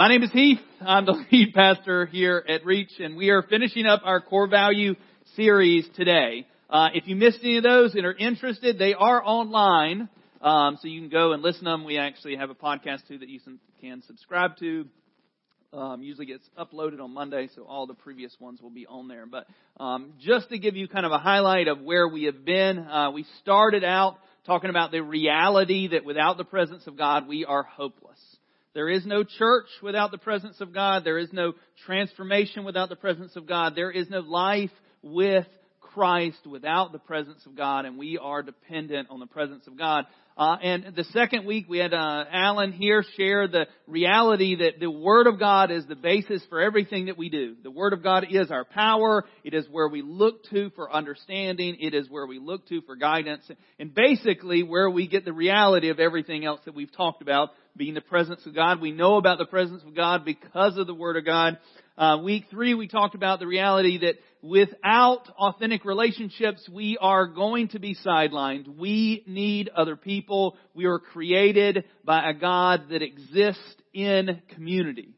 My name is Heath. I'm the lead pastor here at Reach, and we are finishing up our core value series today. Uh, if you missed any of those and are interested, they are online, um, so you can go and listen to them. We actually have a podcast too that you can subscribe to. Um, usually gets uploaded on Monday, so all the previous ones will be on there. But um, just to give you kind of a highlight of where we have been, uh, we started out talking about the reality that without the presence of God, we are hopeless. There is no church without the presence of God. There is no transformation without the presence of God. There is no life with Christ without the presence of God, and we are dependent on the presence of God. Uh, and the second week we had uh, Alan here share the reality that the Word of God is the basis for everything that we do. The Word of God is our power. It is where we look to for understanding. It is where we look to for guidance, and basically where we get the reality of everything else that we've talked about, being the presence of God. We know about the presence of God because of the Word of God. Uh, week three, we talked about the reality that without authentic relationships, we are going to be sidelined. We need other people. We are created by a God that exists in community.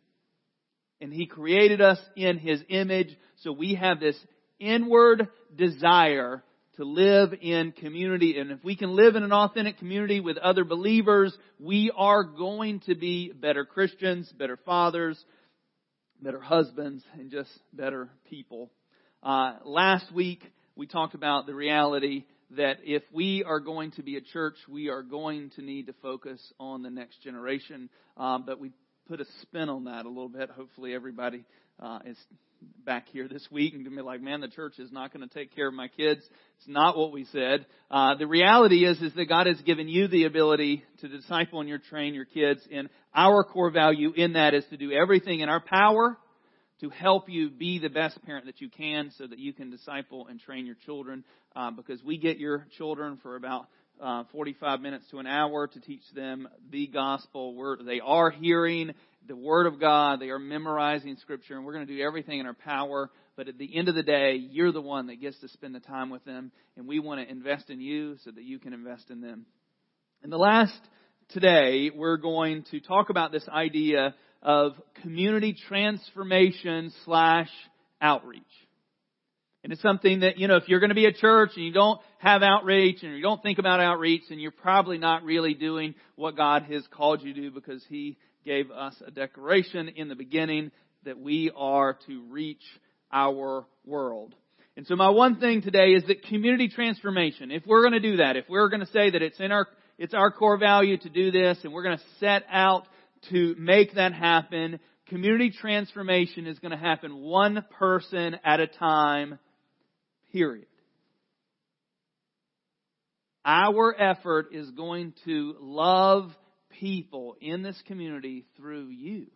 And He created us in His image, so we have this inward desire to live in community. And if we can live in an authentic community with other believers, we are going to be better Christians, better fathers, better husbands, and just better people. Uh, last week, we talked about the reality that if we are going to be a church, we are going to need to focus on the next generation. Um, but we put a spin on that a little bit. Hopefully, everybody uh, is back here this week and to be like, man, the church is not going to take care of my kids. It's not what we said. Uh, the reality is, is that God has given you the ability to disciple and your train your kids. And our core value in that is to do everything in our power to help you be the best parent that you can so that you can disciple and train your children. Uh, because we get your children for about uh, 45 minutes to an hour to teach them the gospel. We're, they are hearing the Word of God. They are memorizing Scripture, and we're going to do everything in our power. But at the end of the day, you're the one that gets to spend the time with them, and we want to invest in you so that you can invest in them. And the last today, we're going to talk about this idea of community transformation slash outreach. And it's something that, you know, if you're going to be a church and you don't have outreach and you don't think about outreach, then you're probably not really doing what God has called you to do because He gave us a declaration in the beginning that we are to reach our world. And so my one thing today is that community transformation, if we're going to do that, if we're going to say that it's in our, it's our core value to do this and we're going to set out to make that happen, community transformation is going to happen one person at a time, period. Our effort is going to love people in this community through you,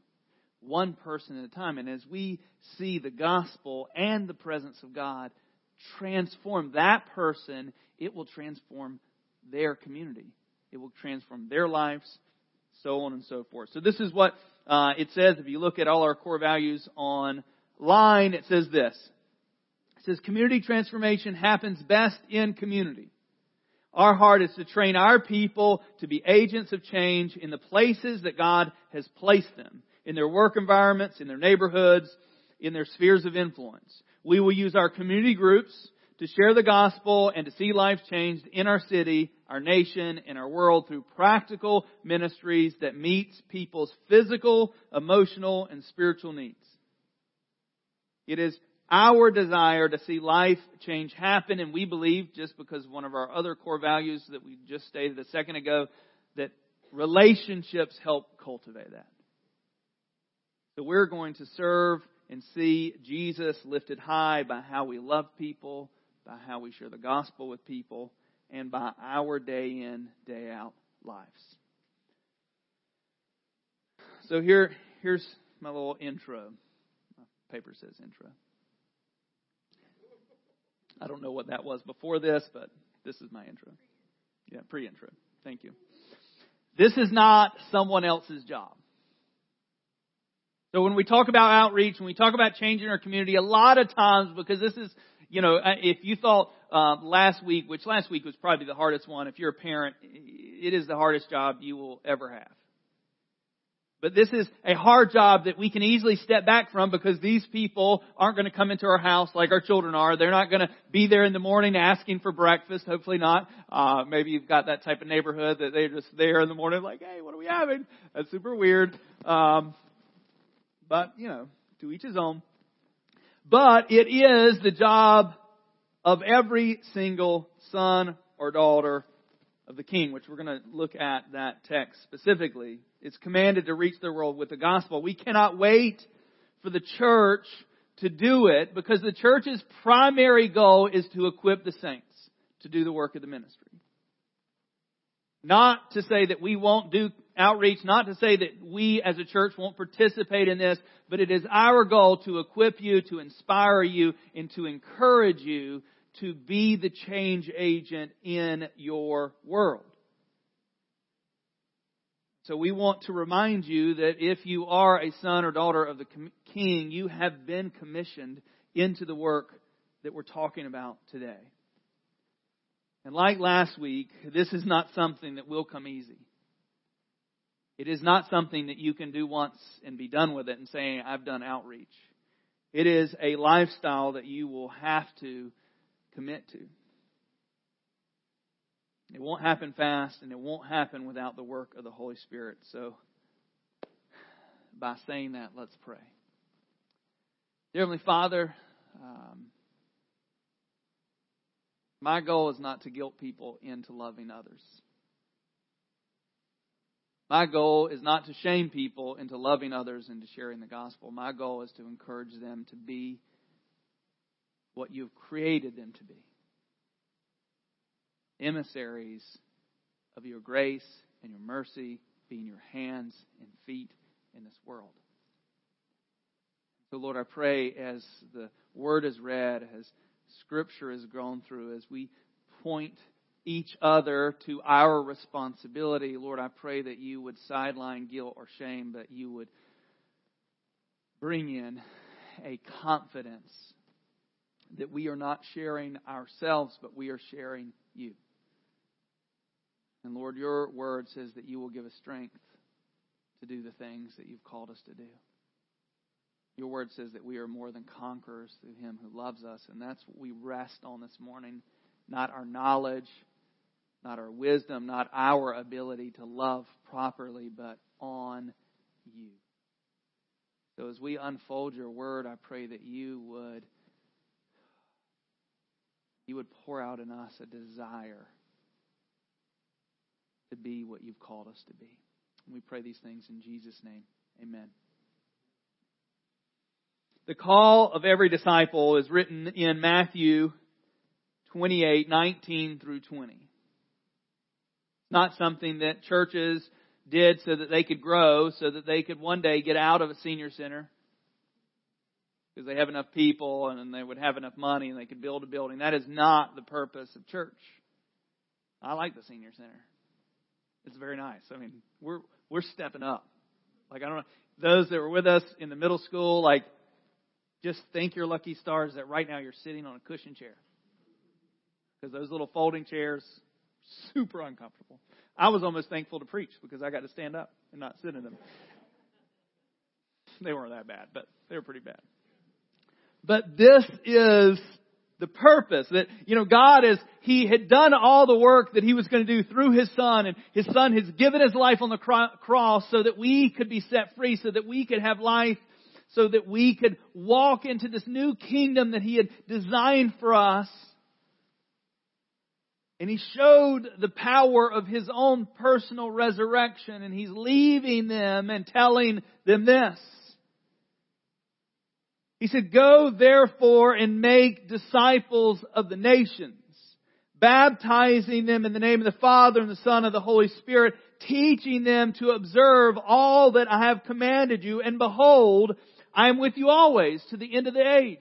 one person at a time. And as we see the gospel and the presence of God transform that person, it will transform their community. It will transform their lives so on and so forth. So this is what uh, it says. If you look at all our core values online, it says this. It says community transformation happens best in community. Our heart is to train our people to be agents of change in the places that God has placed them, in their work environments, in their neighborhoods, in their spheres of influence. We will use our community groups to share the gospel and to see life changed in our city, our nation, and our world through practical ministries that meets people's physical, emotional, and spiritual needs. It is our desire to see life change happen, and we believe, just because one of our other core values that we just stated a second ago, that relationships help cultivate that. So we're going to serve and see Jesus lifted high by how we love people, by how we share the gospel with people, and by our day in, day out lives. So here, here's my little intro. My paper says intro. I don't know what that was before this, but this is my intro. Yeah, pre intro. Thank you. This is not someone else's job. So when we talk about outreach, when we talk about changing our community, a lot of times, because this is you know, uh, if you thought uh, last week, which last week was probably the hardest one, if you're a parent, it is the hardest job you will ever have. But this is a hard job that we can easily step back from because these people aren't going to come into our house like our children are. They're not going to be there in the morning asking for breakfast. Hopefully not. Uh, maybe you've got that type of neighborhood that they're just there in the morning like, hey, what are we having? That's super weird. Um, but, you know, to each his own. But it is the job of every single son or daughter of the king, which we're going to look at that text specifically. It's commanded to reach the world with the gospel. We cannot wait for the church to do it because the church's primary goal is to equip the saints to do the work of the ministry. Not to say that we won't do outreach, not to say that we as a church won't participate in this, but it is our goal to equip you, to inspire you, and to encourage you to be the change agent in your world. So we want to remind you that if you are a son or daughter of the king, you have been commissioned into the work that we're talking about today. And like last week, this is not something that will come easy. It is not something that you can do once and be done with it and say, I've done outreach. It is a lifestyle that you will have to commit to. It won't happen fast and it won't happen without the work of the Holy Spirit. So, by saying that, let's pray. Dear Heavenly Father, um, my goal is not to guilt people into loving others. My goal is not to shame people into loving others and to sharing the gospel. My goal is to encourage them to be what you've created them to be emissaries of your grace and your mercy, being your hands and feet in this world. So, Lord, I pray as the word is read, as scripture is gone through, as we point each other to our responsibility, Lord, I pray that you would sideline guilt or shame, but you would bring in a confidence that we are not sharing ourselves, but we are sharing you. And Lord, your word says that you will give us strength to do the things that you've called us to do. Your word says that we are more than conquerors through him who loves us, and that's what we rest on this morning. Not our knowledge, not our wisdom, not our ability to love properly, but on you. So as we unfold your word, I pray that you would you would pour out in us a desire to be what you've called us to be. And we pray these things in Jesus' name. Amen. The call of every disciple is written in Matthew 28, 19 through 20. It's not something that churches did so that they could grow, so that they could one day get out of a senior center because they have enough people and they would have enough money and they could build a building. That is not the purpose of church. I like the senior center. It's very nice. I mean, we're we're stepping up. Like I don't know those that were with us in the middle school. Like, just thank your lucky stars that right now you're sitting on a cushion chair because those little folding chairs super uncomfortable. I was almost thankful to preach because I got to stand up and not sit in them. They weren't that bad, but they were pretty bad. But this is the purpose that, you know, God is, He had done all the work that He was going to do through His Son and His Son has given His life on the cross so that we could be set free, so that we could have life, so that we could walk into this new kingdom that He had designed for us. And He showed the power of His own personal resurrection and He's leaving them and telling them this. He said, Go therefore and make disciples of the nations, baptizing them in the name of the Father and the Son and the Holy Spirit, teaching them to observe all that I have commanded you, and behold, I am with you always to the end of the age.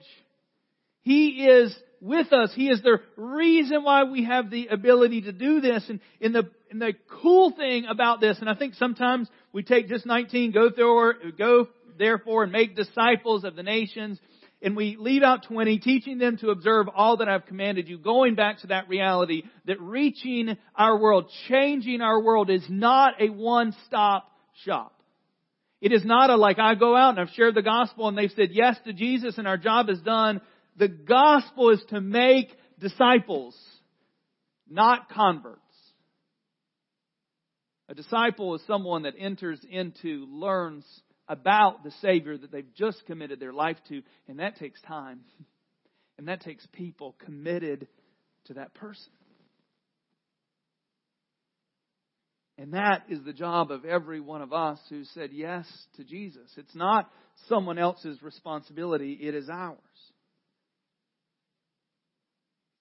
He is with us. He is the reason why we have the ability to do this. And, in the, and the cool thing about this, and I think sometimes we take just 19, go through, go therefore and make disciples of the nations. And we leave out 20, teaching them to observe all that I've commanded you, going back to that reality that reaching our world, changing our world is not a one-stop shop. It is not a like I go out and I've shared the gospel and they've said yes to Jesus and our job is done. The gospel is to make disciples, not converts. A disciple is someone that enters into, learns about the Savior that they've just committed their life to, and that takes time. And that takes people committed to that person. And that is the job of every one of us who said yes to Jesus. It's not someone else's responsibility, it is ours.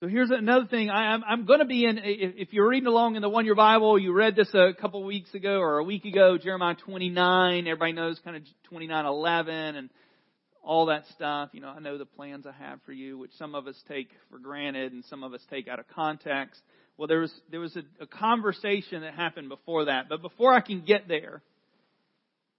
So here's another thing. I, am I'm going to be in, if you're reading along in the one year Bible, you read this a couple weeks ago or a week ago, Jeremiah 29. Everybody knows kind of 29:11 and all that stuff. You know, I know the plans I have for you, which some of us take for granted and some of us take out of context. Well, there was, there was a, a conversation that happened before that. But before I can get there,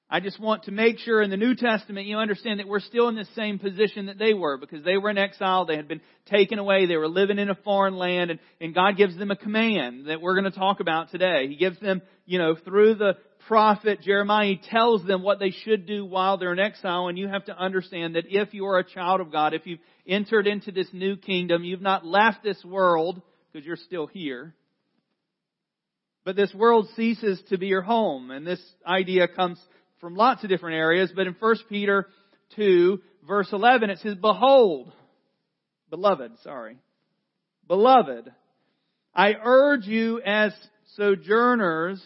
I just want to make sure in the New Testament you understand that we're still in the same position that they were because they were in exile. They had been taken away. They were living in a foreign land and, and God gives them a command that we're going to talk about today. He gives them, you know, through the prophet Jeremiah, he tells them what they should do while they're in exile and you have to understand that if you are a child of God, if you've entered into this new kingdom, you've not left this world because you're still here. But this world ceases to be your home and this idea comes from lots of different areas, but in 1 Peter 2, verse 11, it says, Behold, beloved, sorry, beloved, I urge you as sojourners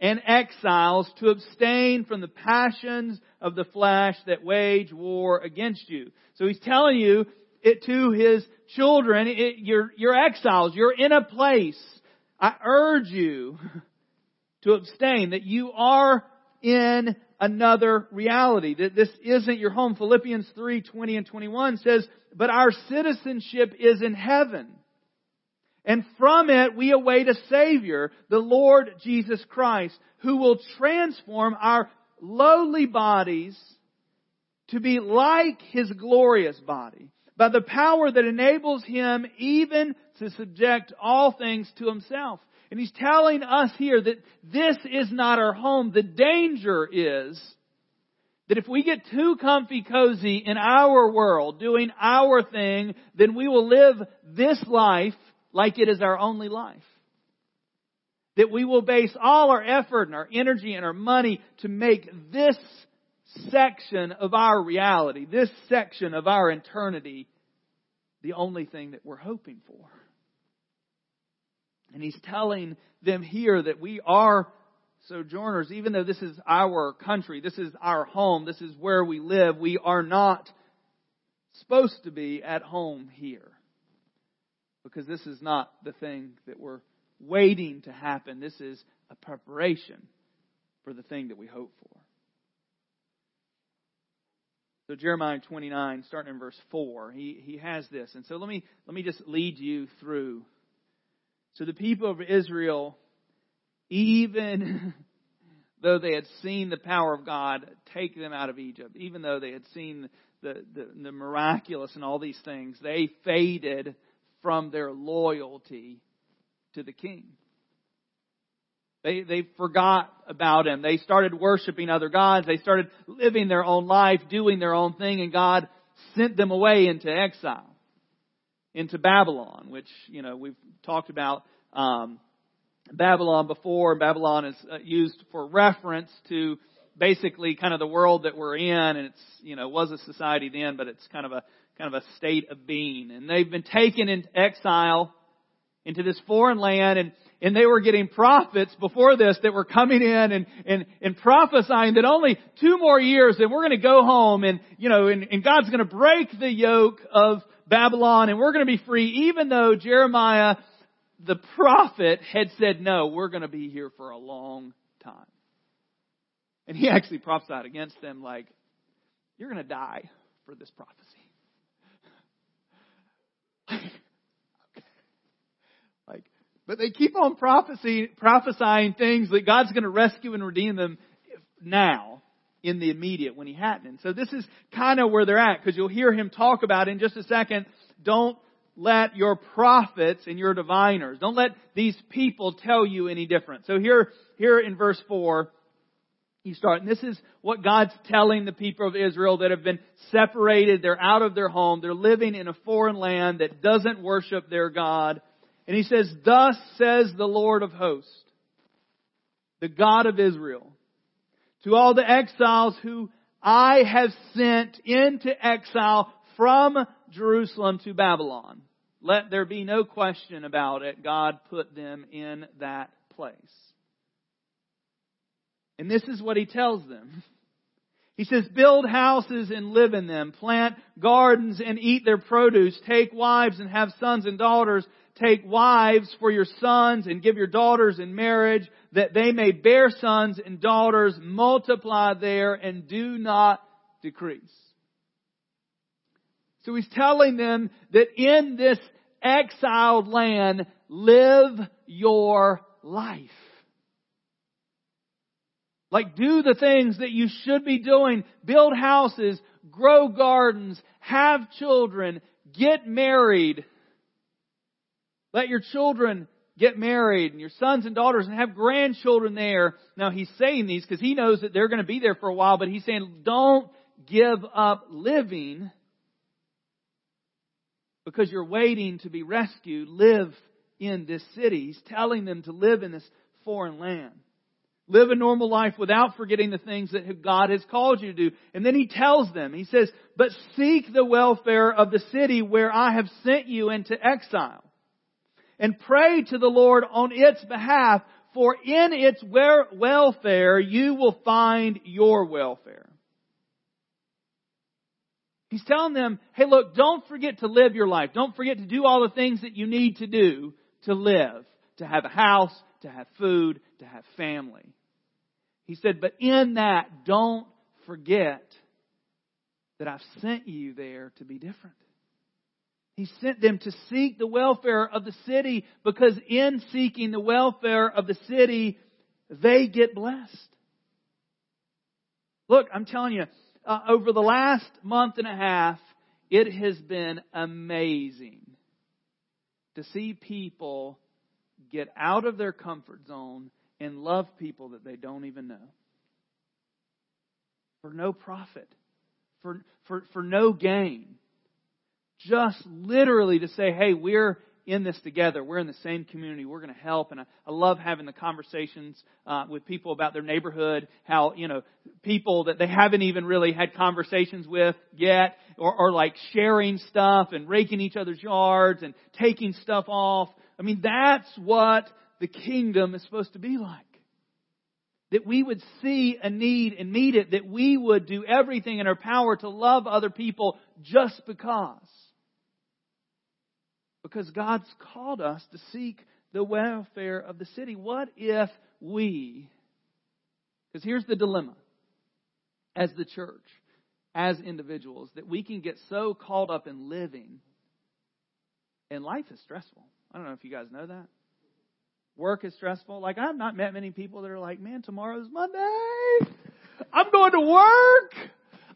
and exiles to abstain from the passions of the flesh that wage war against you. So he's telling you it to his children, it, you're, you're exiles, you're in a place. I urge you to abstain, that you are in another reality. That this isn't your home. Philippians 3, 20 and 21 says, but our citizenship is in heaven. And from it we await a Savior, the Lord Jesus Christ, who will transform our lowly bodies to be like His glorious body by the power that enables Him even to subject all things to Himself. And he's telling us here that this is not our home. The danger is that if we get too comfy cozy in our world, doing our thing, then we will live this life like it is our only life. That we will base all our effort and our energy and our money to make this section of our reality, this section of our eternity, the only thing that we're hoping for. And he's telling them here that we are sojourners, even though this is our country, this is our home, this is where we live, we are not supposed to be at home here. Because this is not the thing that we're waiting to happen. This is a preparation for the thing that we hope for. So Jeremiah 29, starting in verse 4, he, he has this. And so let me, let me just lead you through so the people of Israel, even though they had seen the power of God take them out of Egypt, even though they had seen the, the, the miraculous and all these things, they faded from their loyalty to the king. They, they forgot about him. They started worshiping other gods. They started living their own life, doing their own thing, and God sent them away into exile into Babylon, which, you know, we've talked about um, Babylon before. Babylon is uh, used for reference to basically kind of the world that we're in, and it's, you know, was a society then, but it's kind of a, kind of a state of being. And they've been taken into exile into this foreign land, and, and they were getting prophets before this that were coming in and, and, and prophesying that only two more years and we're going to go home and, you know, and, and God's going to break the yoke of Babylon and we're going to be free even though Jeremiah, the prophet, had said, no, we're going to be here for a long time. And he actually prophesied against them like, you're going to die for this prophecy. okay. Like, but they keep on prophesying, things that God's going to rescue and redeem them now in the immediate when he hadn't. So this is kind of where they're at because you'll hear him talk about in just a second. Don't let your prophets and your diviners, don't let these people tell you any different. So here, here in verse 4, You start, and this is what God's telling the people of Israel that have been separated. They're out of their home. They're living in a foreign land that doesn't worship their God. And he says, Thus says the Lord of hosts, the God of Israel, to all the exiles who I have sent into exile from Jerusalem to Babylon. Let there be no question about it. God put them in that place. And this is what he tells them. He says, build houses and live in them. Plant gardens and eat their produce. Take wives and have sons and daughters. Take wives for your sons and give your daughters in marriage that they may bear sons and daughters, multiply there and do not decrease. So he's telling them that in this exiled land, live your life. Like do the things that you should be doing. Build houses, grow gardens, have children, get married. Let your children get married and your sons and daughters and have grandchildren there. Now he's saying these because he knows that they're going to be there for a while, but he's saying don't give up living because you're waiting to be rescued. Live in this city. He's telling them to live in this foreign land. Live a normal life without forgetting the things that God has called you to do. And then he tells them, he says, but seek the welfare of the city where I have sent you into exile. And pray to the Lord on its behalf, for in its welfare you will find your welfare. He's telling them, hey look, don't forget to live your life. Don't forget to do all the things that you need to do to live. To have a house, to have food, to have family. He said, but in that, don't forget that I've sent you there to be different. He sent them to seek the welfare of the city because in seeking the welfare of the city, they get blessed. Look, I'm telling you, uh, over the last month and a half, it has been amazing to see people get out of their comfort zone and love people that they don't even know. For no profit, for, for, for no gain. Just literally to say, hey, we're in this together. We're in the same community. We're going to help. And I, I love having the conversations uh, with people about their neighborhood, how, you know, people that they haven't even really had conversations with yet, or, or like sharing stuff and raking each other's yards and taking stuff off. I mean, that's what the kingdom is supposed to be like. That we would see a need and meet it, that we would do everything in our power to love other people just because. Because God's called us to seek the welfare of the city. What if we, because here's the dilemma as the church, as individuals, that we can get so caught up in living, and life is stressful. I don't know if you guys know that. Work is stressful. Like, I've not met many people that are like, man, tomorrow's Monday. I'm going to work.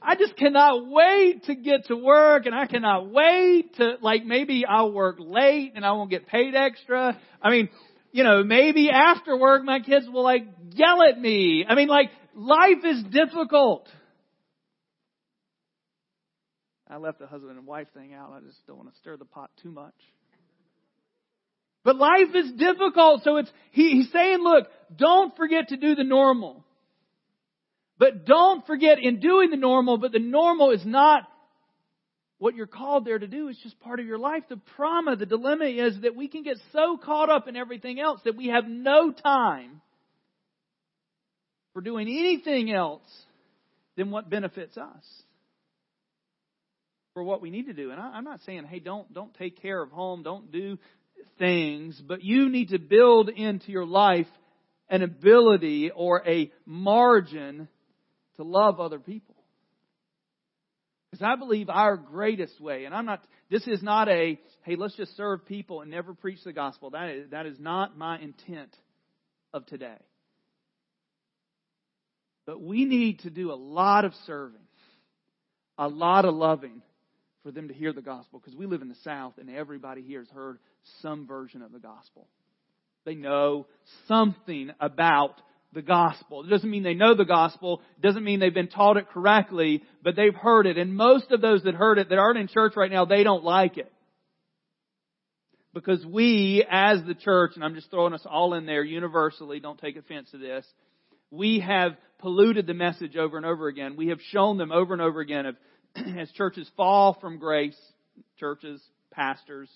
I just cannot wait to get to work and I cannot wait to, like, maybe I'll work late and I won't get paid extra. I mean, you know, maybe after work my kids will like yell at me. I mean, like, life is difficult. I left the husband and wife thing out. I just don't want to stir the pot too much. But life is difficult, so it's, he, he's saying, look, don't forget to do the normal. But don't forget in doing the normal, but the normal is not what you're called there to do. It's just part of your life. The trauma, the dilemma is that we can get so caught up in everything else that we have no time for doing anything else than what benefits us. For what we need to do. And I, am not saying, hey, don't, don't take care of home, don't do things, but you need to build into your life an ability or a margin to love other people. Because I believe our greatest way, and I'm not, this is not a, hey, let's just serve people and never preach the gospel. That is, that is not my intent of today. But we need to do a lot of serving, a lot of loving for them to hear the gospel because we live in the South and everybody here has heard some version of the gospel. They know something about the gospel. It doesn't mean they know the gospel. It doesn't mean they've been taught it correctly, but they've heard it. And most of those that heard it that aren't in church right now, they don't like it. Because we, as the church, and I'm just throwing us all in there universally, don't take offense to this, we have polluted the message over and over again. We have shown them over and over again of, as churches fall from grace, churches, pastors,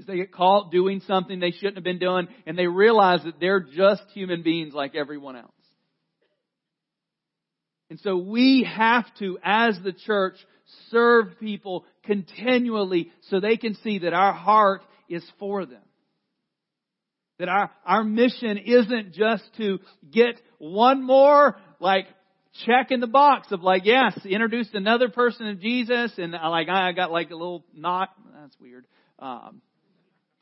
as they get caught doing something they shouldn't have been doing, and they realize that they're just human beings like everyone else. And so we have to, as the church, serve people continually so they can see that our heart is for them. That our, our mission isn't just to get one more, like, check in the box of like, yes, introduced another person to Jesus and uh, like, I got like a little knot. That's weird. Um,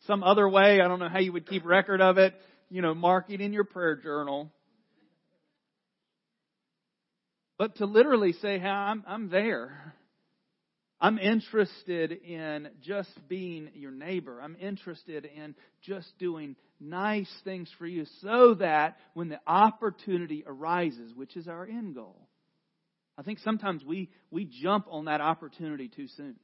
some other way. I don't know how you would keep record of it. You know, mark it in your prayer journal. But to literally say, hey, I'm, I'm there. I'm interested in just being your neighbor. I'm interested in just doing nice things for you so that when the opportunity arises, which is our end goal, I think sometimes we, we jump on that opportunity too soon.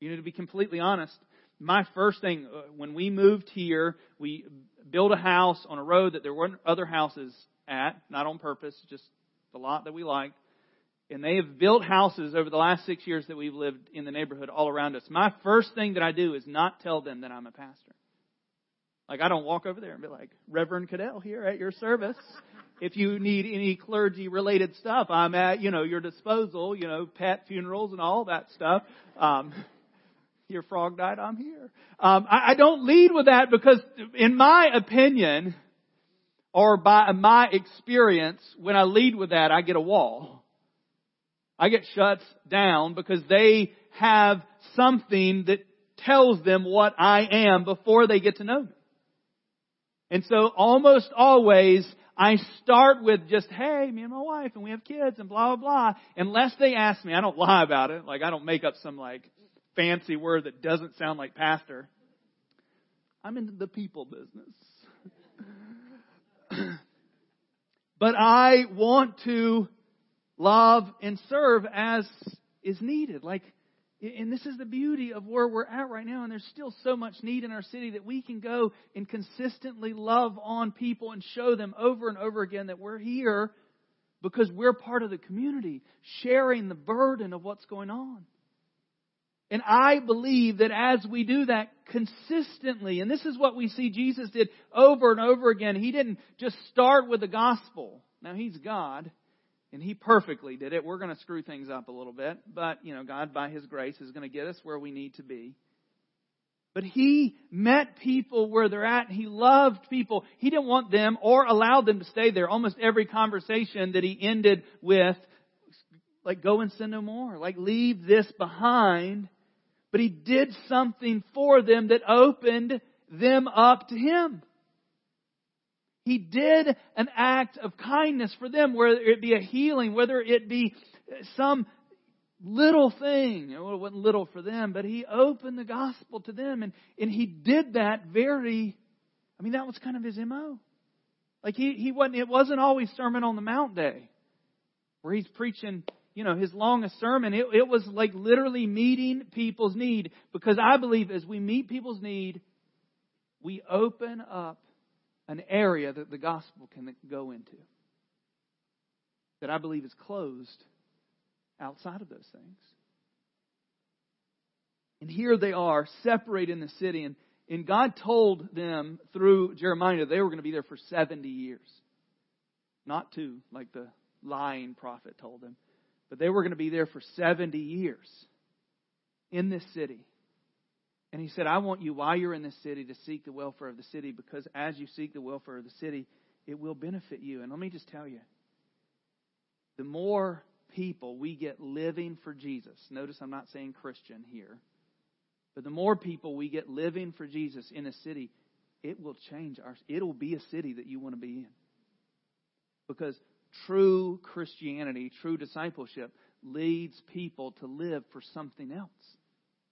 You know, to be completely honest, my first thing, uh, when we moved here, we built a house on a road that there weren't other houses at, not on purpose, just the lot that we liked. And they have built houses over the last six years that we've lived in the neighborhood all around us. My first thing that I do is not tell them that I'm a pastor. Like I don't walk over there and be like, Reverend Cadell here at your service. If you need any clergy related stuff, I'm at, you know, your disposal, you know, pet funerals and all that stuff. Um, your frog died, I'm here. Um, I, I don't lead with that because in my opinion, or by my experience, when I lead with that, I get a wall. I get shut down because they have something that tells them what I am before they get to know me. And so almost always I start with just, hey, me and my wife and we have kids and blah, blah, blah. Unless they ask me, I don't lie about it. Like I don't make up some like fancy word that doesn't sound like pastor. I'm into the people business. but I want to love and serve as is needed. Like, and this is the beauty of where we're at right now, and there's still so much need in our city that we can go and consistently love on people and show them over and over again that we're here because we're part of the community, sharing the burden of what's going on. And I believe that as we do that consistently, and this is what we see Jesus did over and over again, He didn't just start with the gospel. Now, He's God. And he perfectly did it. We're going to screw things up a little bit, but you know, God by his grace is going to get us where we need to be. But he met people where they're at. He loved people. He didn't want them or allowed them to stay there. Almost every conversation that he ended with, like, go and sin no more. Like, leave this behind. But he did something for them that opened them up to him. He did an act of kindness for them, whether it be a healing, whether it be some little thing. Well, it wasn't little for them, but he opened the gospel to them and, and he did that very, I mean, that was kind of his MO. Like he, he wasn't, it wasn't always Sermon on the Mount day where he's preaching, you know, his longest sermon. It, it was like literally meeting people's need because I believe as we meet people's need, we open up an area that the gospel can go into that I believe is closed outside of those things. And here they are, separated in the city, and, and God told them through Jeremiah they were going to be there for 70 years. Not two, like the lying prophet told them, but they were going to be there for 70 years in this city. And he said, I want you, while you're in this city, to seek the welfare of the city because as you seek the welfare of the city, it will benefit you. And let me just tell you the more people we get living for Jesus, notice I'm not saying Christian here, but the more people we get living for Jesus in a city, it will change our, it'll be a city that you want to be in. Because true Christianity, true discipleship leads people to live for something else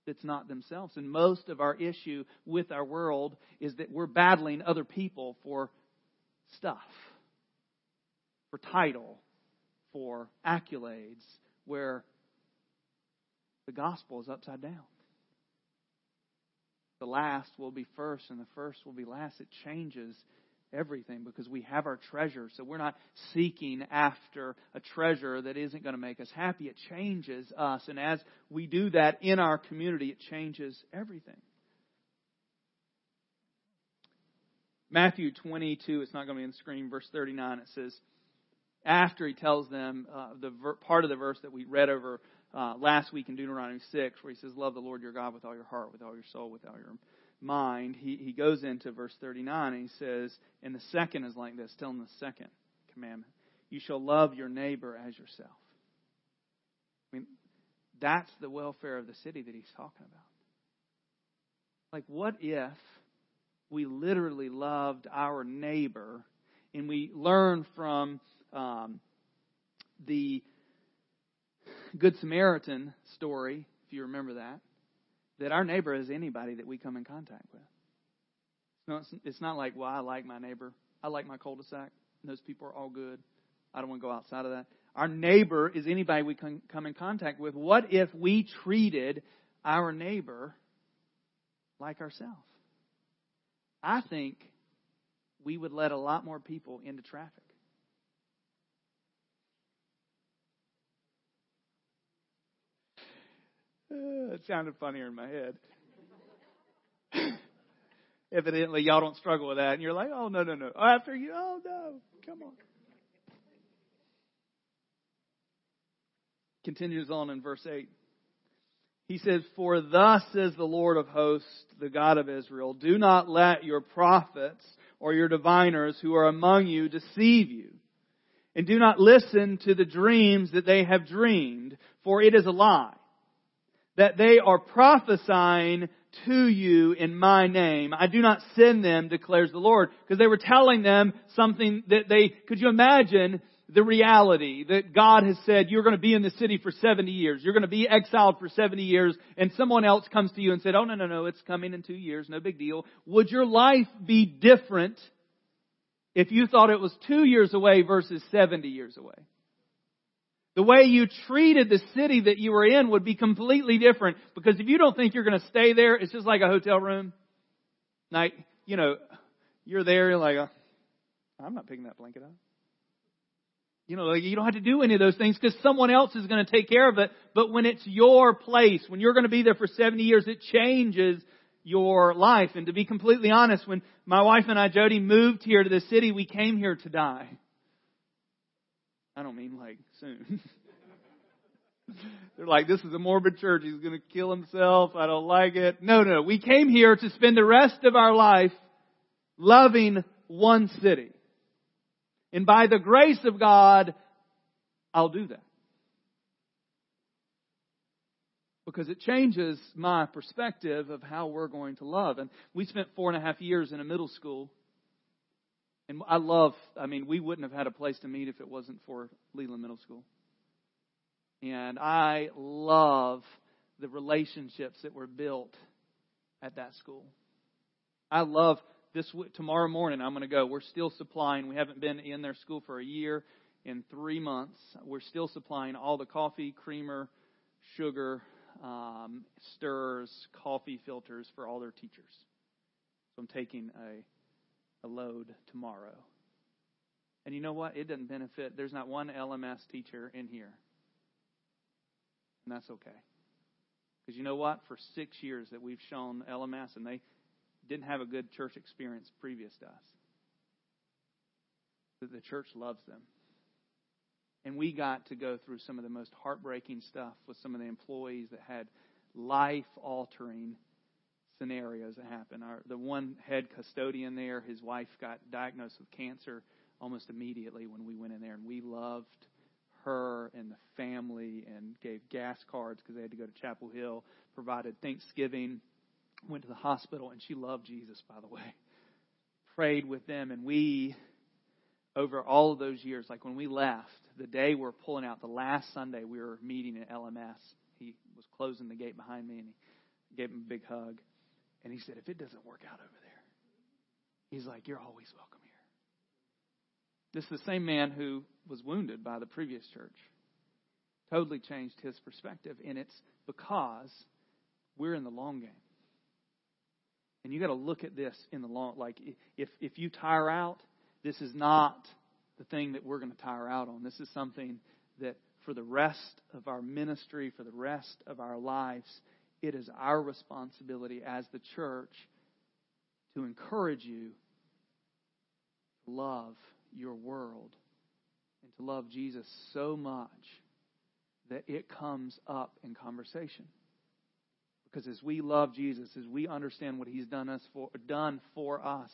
that's not themselves. And most of our issue with our world is that we're battling other people for stuff, for title, for accolades, where the gospel is upside down. The last will be first, and the first will be last. It changes everything because we have our treasure. So we're not seeking after a treasure that isn't going to make us happy. It changes us. And as we do that in our community, it changes everything. Matthew 22, it's not going to be on the screen, verse 39, it says, after he tells them uh, the ver- part of the verse that we read over uh, last week in Deuteronomy 6, where he says, Love the Lord your God with all your heart, with all your soul, with all your mind, he, he goes into verse 39 and he says, and the second is like this. Tell him the second commandment. You shall love your neighbor as yourself. I mean, that's the welfare of the city that he's talking about. Like, what if we literally loved our neighbor and we learn from um, the Good Samaritan story, if you remember that, that our neighbor is anybody that we come in contact with. No, it's, it's not like, well, I like my neighbor. I like my cul-de-sac. Those people are all good. I don't want to go outside of that. Our neighbor is anybody we can come in contact with. What if we treated our neighbor like ourselves? I think we would let a lot more people into traffic. Eh, it sounded funnier in my head. Evidently, y'all don't struggle with that, and you're like, oh, no, no, no. After you, oh, no, come on. Continues on in verse 8. He says, For thus says the Lord of hosts, the God of Israel, do not let your prophets or your diviners who are among you deceive you. And do not listen to the dreams that they have dreamed, for it is a lie that they are prophesying to you in my name. I do not send them, declares the Lord. Because they were telling them something that they, could you imagine the reality that God has said, you're going to be in the city for 70 years. You're going to be exiled for 70 years. And someone else comes to you and said, oh no, no, no, it's coming in two years. No big deal. Would your life be different if you thought it was two years away versus 70 years away? The way you treated the city that you were in would be completely different because if you don't think you're going to stay there, it's just like a hotel room. Like, you know, you're there, you're like, uh, I'm not picking that blanket up. You know, like you don't have to do any of those things because someone else is going to take care of it. But when it's your place, when you're going to be there for 70 years, it changes your life. And to be completely honest, when my wife and I, Jody, moved here to the city, we came here to die. I don't mean like soon. They're like, this is a morbid church. He's going to kill himself. I don't like it. No, no. We came here to spend the rest of our life loving one city. And by the grace of God, I'll do that. Because it changes my perspective of how we're going to love. And we spent four and a half years in a middle school and I love, I mean, we wouldn't have had a place to meet if it wasn't for Leland Middle School. And I love the relationships that were built at that school. I love this tomorrow morning I'm going to go. We're still supplying. We haven't been in their school for a year in 3 months. We're still supplying all the coffee, creamer, sugar, um, stirs, coffee filters for all their teachers. So I'm taking a a load tomorrow. And you know what? It doesn't benefit. There's not one LMS teacher in here. And that's okay. Because you know what? For six years that we've shown LMS, and they didn't have a good church experience previous to us. That the church loves them. And we got to go through some of the most heartbreaking stuff with some of the employees that had life altering scenarios that happen. Our, the one head custodian there, his wife got diagnosed with cancer almost immediately when we went in there, and we loved her and the family and gave gas cards because they had to go to Chapel Hill, provided Thanksgiving, went to the hospital, and she loved Jesus, by the way. Prayed with them, and we, over all of those years, like when we left, the day we're pulling out, the last Sunday we were meeting at LMS, he was closing the gate behind me, and he gave him a big hug. And he said, if it doesn't work out over there, he's like, you're always welcome here. This is the same man who was wounded by the previous church. Totally changed his perspective, and it's because we're in the long game. And you got to look at this in the long like if if you tire out, this is not the thing that we're going to tire out on. This is something that for the rest of our ministry, for the rest of our lives, it is our responsibility as the church to encourage you to love your world and to love Jesus so much that it comes up in conversation. Because as we love Jesus, as we understand what He's done us for done for us,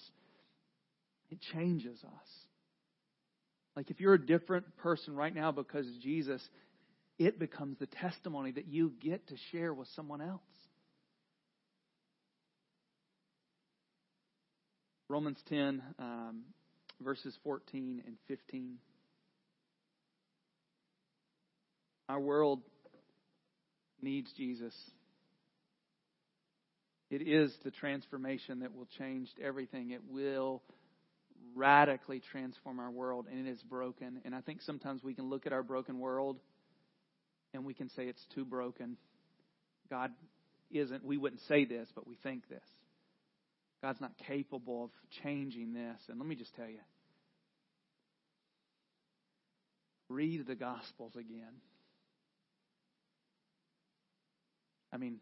it changes us. Like if you're a different person right now because Jesus, it becomes the testimony that you get to share with someone else. Romans 10, um, verses 14 and 15. Our world needs Jesus. It is the transformation that will change everything. It will radically transform our world, and it is broken. And I think sometimes we can look at our broken world and we can say it's too broken. God isn't, we wouldn't say this, but we think this. God's not capable of changing this. And let me just tell you read the Gospels again. I mean,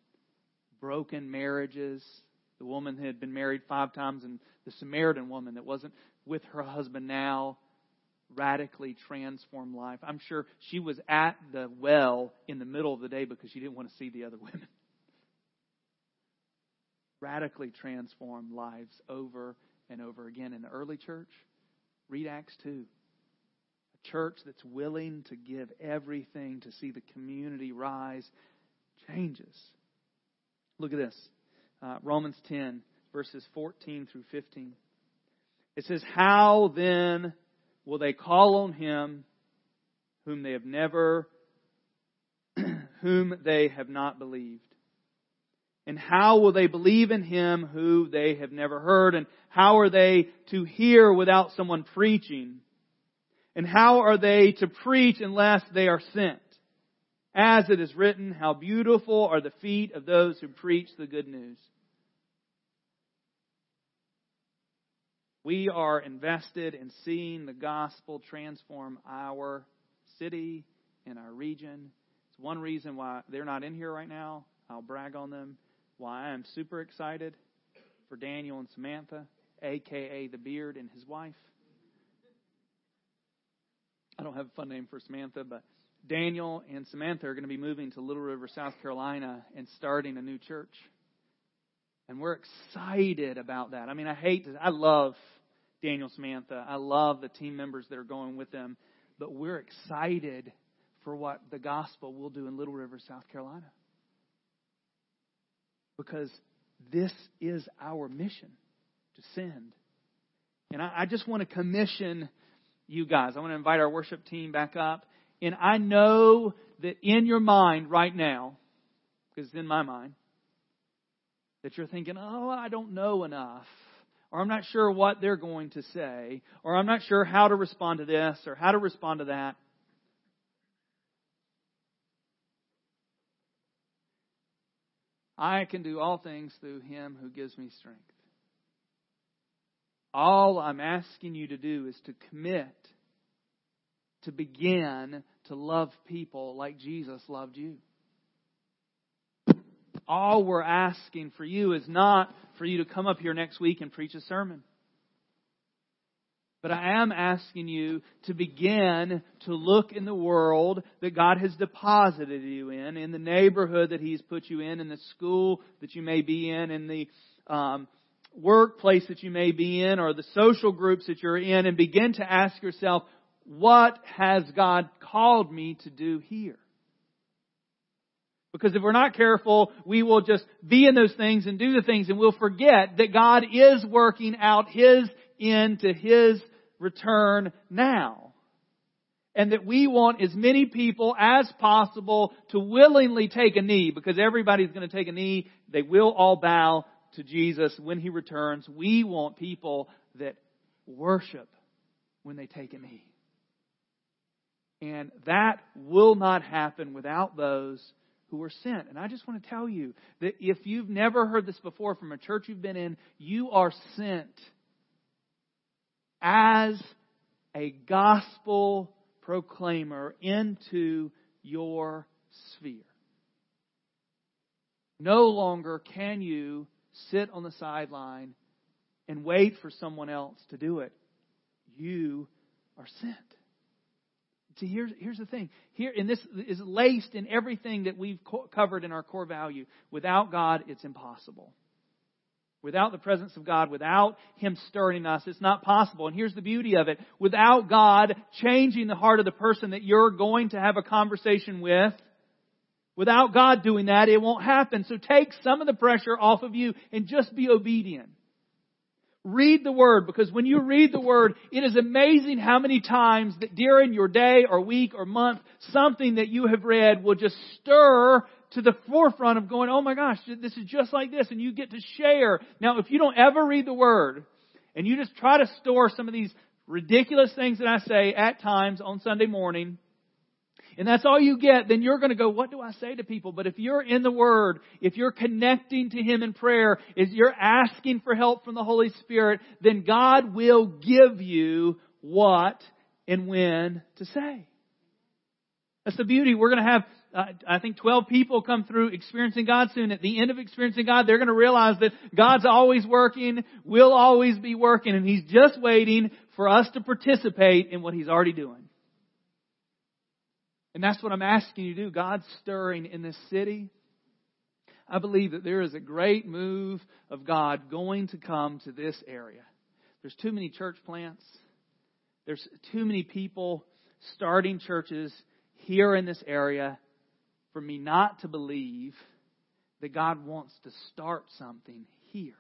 broken marriages. The woman had been married five times, and the Samaritan woman that wasn't with her husband now radically transformed life. I'm sure she was at the well in the middle of the day because she didn't want to see the other women. Radically transformed lives over and over again. In the early church, read Acts 2. A church that's willing to give everything to see the community rise changes. Look at this uh, Romans 10, verses 14 through 15. It says, How then will they call on him whom they have never, whom they have not believed? And how will they believe in him who they have never heard? And how are they to hear without someone preaching? And how are they to preach unless they are sent? As it is written, how beautiful are the feet of those who preach the good news. We are invested in seeing the gospel transform our city and our region. It's one reason why they're not in here right now. I'll brag on them. Why I am super excited for Daniel and Samantha, aka the beard and his wife. I don't have a fun name for Samantha, but Daniel and Samantha are going to be moving to Little River, South Carolina, and starting a new church. And we're excited about that. I mean, I hate to, I love Daniel, Samantha. I love the team members that are going with them. But we're excited for what the gospel will do in Little River, South Carolina. Because this is our mission to send. And I, I just want to commission you guys. I want to invite our worship team back up. And I know that in your mind right now, because it's in my mind, that you're thinking, oh, I don't know enough. Or I'm not sure what they're going to say. Or I'm not sure how to respond to this or how to respond to that. I can do all things through him who gives me strength. All I'm asking you to do is to commit to begin to love people like Jesus loved you. All we're asking for you is not for you to come up here next week and preach a sermon. But I am asking you to begin to look in the world that God has deposited you in, in the neighborhood that He's put you in, in the school that you may be in, in the um, workplace that you may be in, or the social groups that you're in, and begin to ask yourself, what has God called me to do here? Because if we're not careful, we will just be in those things and do the things and we'll forget that God is working out His end to His return now. And that we want as many people as possible to willingly take a knee because everybody's going to take a knee. They will all bow to Jesus when He returns. We want people that worship when they take a knee. And that will not happen without those who were sent. And I just want to tell you that if you've never heard this before from a church you've been in, you are sent as a gospel proclaimer into your sphere. No longer can you sit on the sideline and wait for someone else to do it. You are sent. See, here's, here's the thing. Here, and this is laced in everything that we've co- covered in our core value. Without God, it's impossible. Without the presence of God, without Him stirring us, it's not possible. And here's the beauty of it. Without God changing the heart of the person that you're going to have a conversation with, without God doing that, it won't happen. So take some of the pressure off of you and just be obedient. Read the Word because when you read the Word, it is amazing how many times that during your day or week or month, something that you have read will just stir to the forefront of going, oh my gosh, this is just like this, and you get to share. Now, if you don't ever read the Word, and you just try to store some of these ridiculous things that I say at times on Sunday morning, and that's all you get, then you're going to go, what do I say to people? But if you're in the Word, if you're connecting to Him in prayer, if you're asking for help from the Holy Spirit, then God will give you what and when to say. That's the beauty. We're going to have, uh, I think 12 people come through experiencing God soon. At the end of experiencing God, they're going to realize that God's always working, will always be working, and He's just waiting for us to participate in what He's already doing. And that's what I'm asking you to do. God's stirring in this city. I believe that there is a great move of God going to come to this area. There's too many church plants. There's too many people starting churches here in this area for me not to believe that God wants to start something here.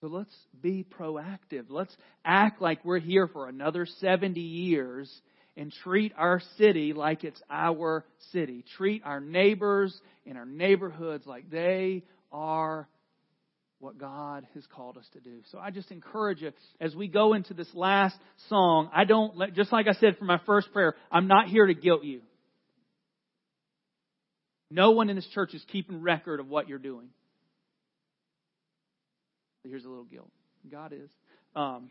So let's be proactive. Let's act like we're here for another 70 years and treat our city like it's our city. Treat our neighbors and our neighborhoods like they are what God has called us to do. So I just encourage you as we go into this last song, I don't just like I said for my first prayer, I'm not here to guilt you. No one in this church is keeping record of what you're doing. Here's a little guilt. God is. Um,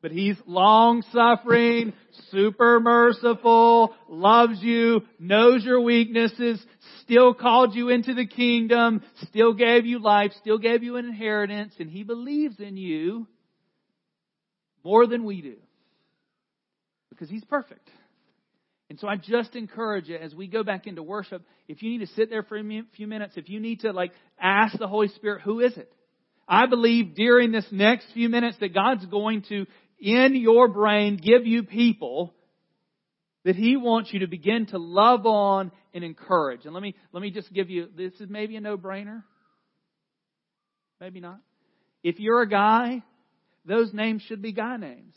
but he's long suffering, super merciful, loves you, knows your weaknesses, still called you into the kingdom, still gave you life, still gave you an inheritance, and he believes in you more than we do. Because he's perfect. And so I just encourage you as we go back into worship, if you need to sit there for a few minutes, if you need to like ask the Holy Spirit, who is it? I believe during this next few minutes that God's going to in your brain give you people that he wants you to begin to love on and encourage. And let me let me just give you this is maybe a no-brainer. Maybe not. If you're a guy, those names should be guy names.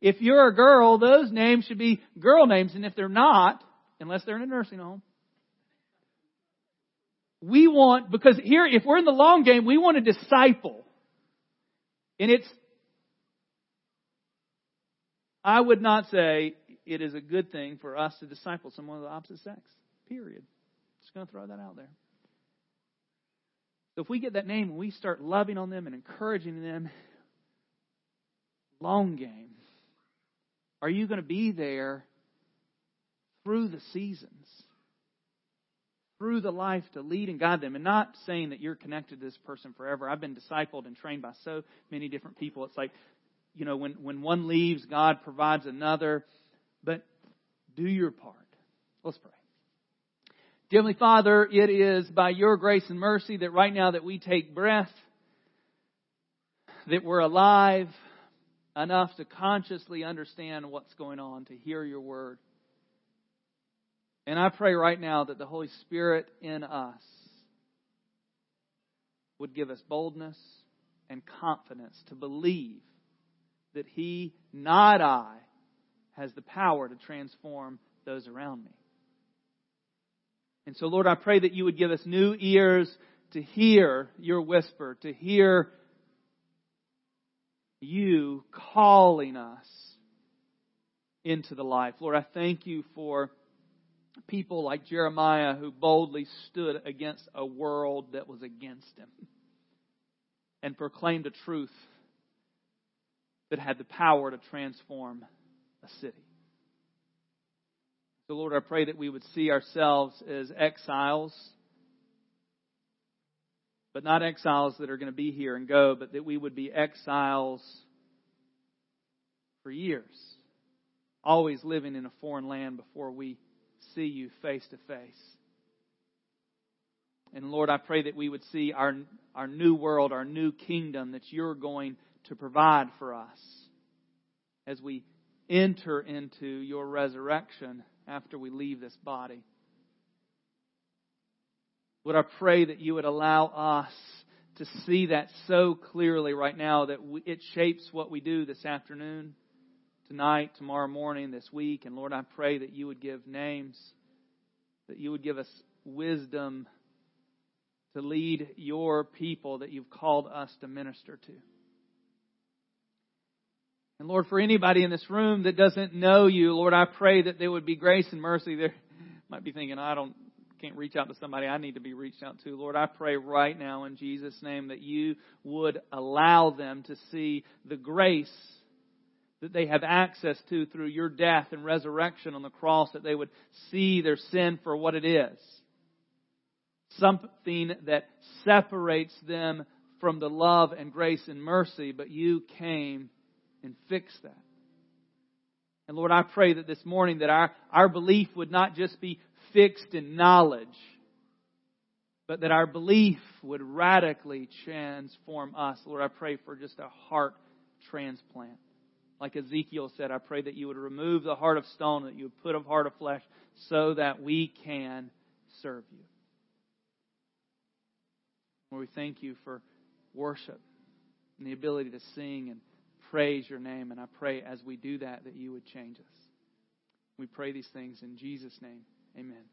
If you're a girl, those names should be girl names. And if they're not, unless they're in a nursing home, we want, because here, if we're in the long game, we want to disciple. And it's I would not say it is a good thing for us to disciple someone of the opposite sex. Period. Just going to throw that out there. So if we get that name and we start loving on them and encouraging them, long game, are you going to be there through the seasons? Through the life to lead and guide them, and not saying that you're connected to this person forever. I've been discipled and trained by so many different people. It's like you know, when, when one leaves, God provides another. But do your part. Let's pray. Heavenly Father, it is by your grace and mercy that right now that we take breath, that we're alive enough to consciously understand what's going on, to hear your word. And I pray right now that the Holy Spirit in us would give us boldness and confidence to believe that He, not I, has the power to transform those around me. And so, Lord, I pray that you would give us new ears to hear your whisper, to hear you calling us into the life. Lord, I thank you for people like Jeremiah who boldly stood against a world that was against him and proclaimed a truth that had the power to transform a city. So, Lord, I pray that we would see ourselves as exiles, but not exiles that are going to be here and go, but that we would be exiles for years, always living in a foreign land before we see you face to face. And Lord, I pray that we would see our, our new world, our new kingdom that you're going to provide for us as we enter into your resurrection after we leave this body. Lord, I pray that you would allow us to see that so clearly right now that it shapes what we do this afternoon tonight, tomorrow morning, this week. And Lord, I pray that you would give names, that you would give us wisdom to lead your people that you've called us to minister to. And Lord, for anybody in this room that doesn't know you, Lord, I pray that there would be grace and mercy. There might be thinking, I don't can't reach out to somebody I need to be reached out to. Lord, I pray right now in Jesus' name that you would allow them to see the grace that they have access to through your death and resurrection on the cross, that they would see their sin for what it is. Something that separates them from the love and grace and mercy, but you came and fix that. And Lord, I pray that this morning that our, our belief would not just be fixed in knowledge, but that our belief would radically transform us. Lord, I pray for just a heart transplant. Like Ezekiel said, I pray that you would remove the heart of stone, that you would put a heart of flesh, so that we can serve you. Lord, we thank you for worship and the ability to sing and praise your name. And I pray as we do that, that you would change us. We pray these things in Jesus' name. Amen.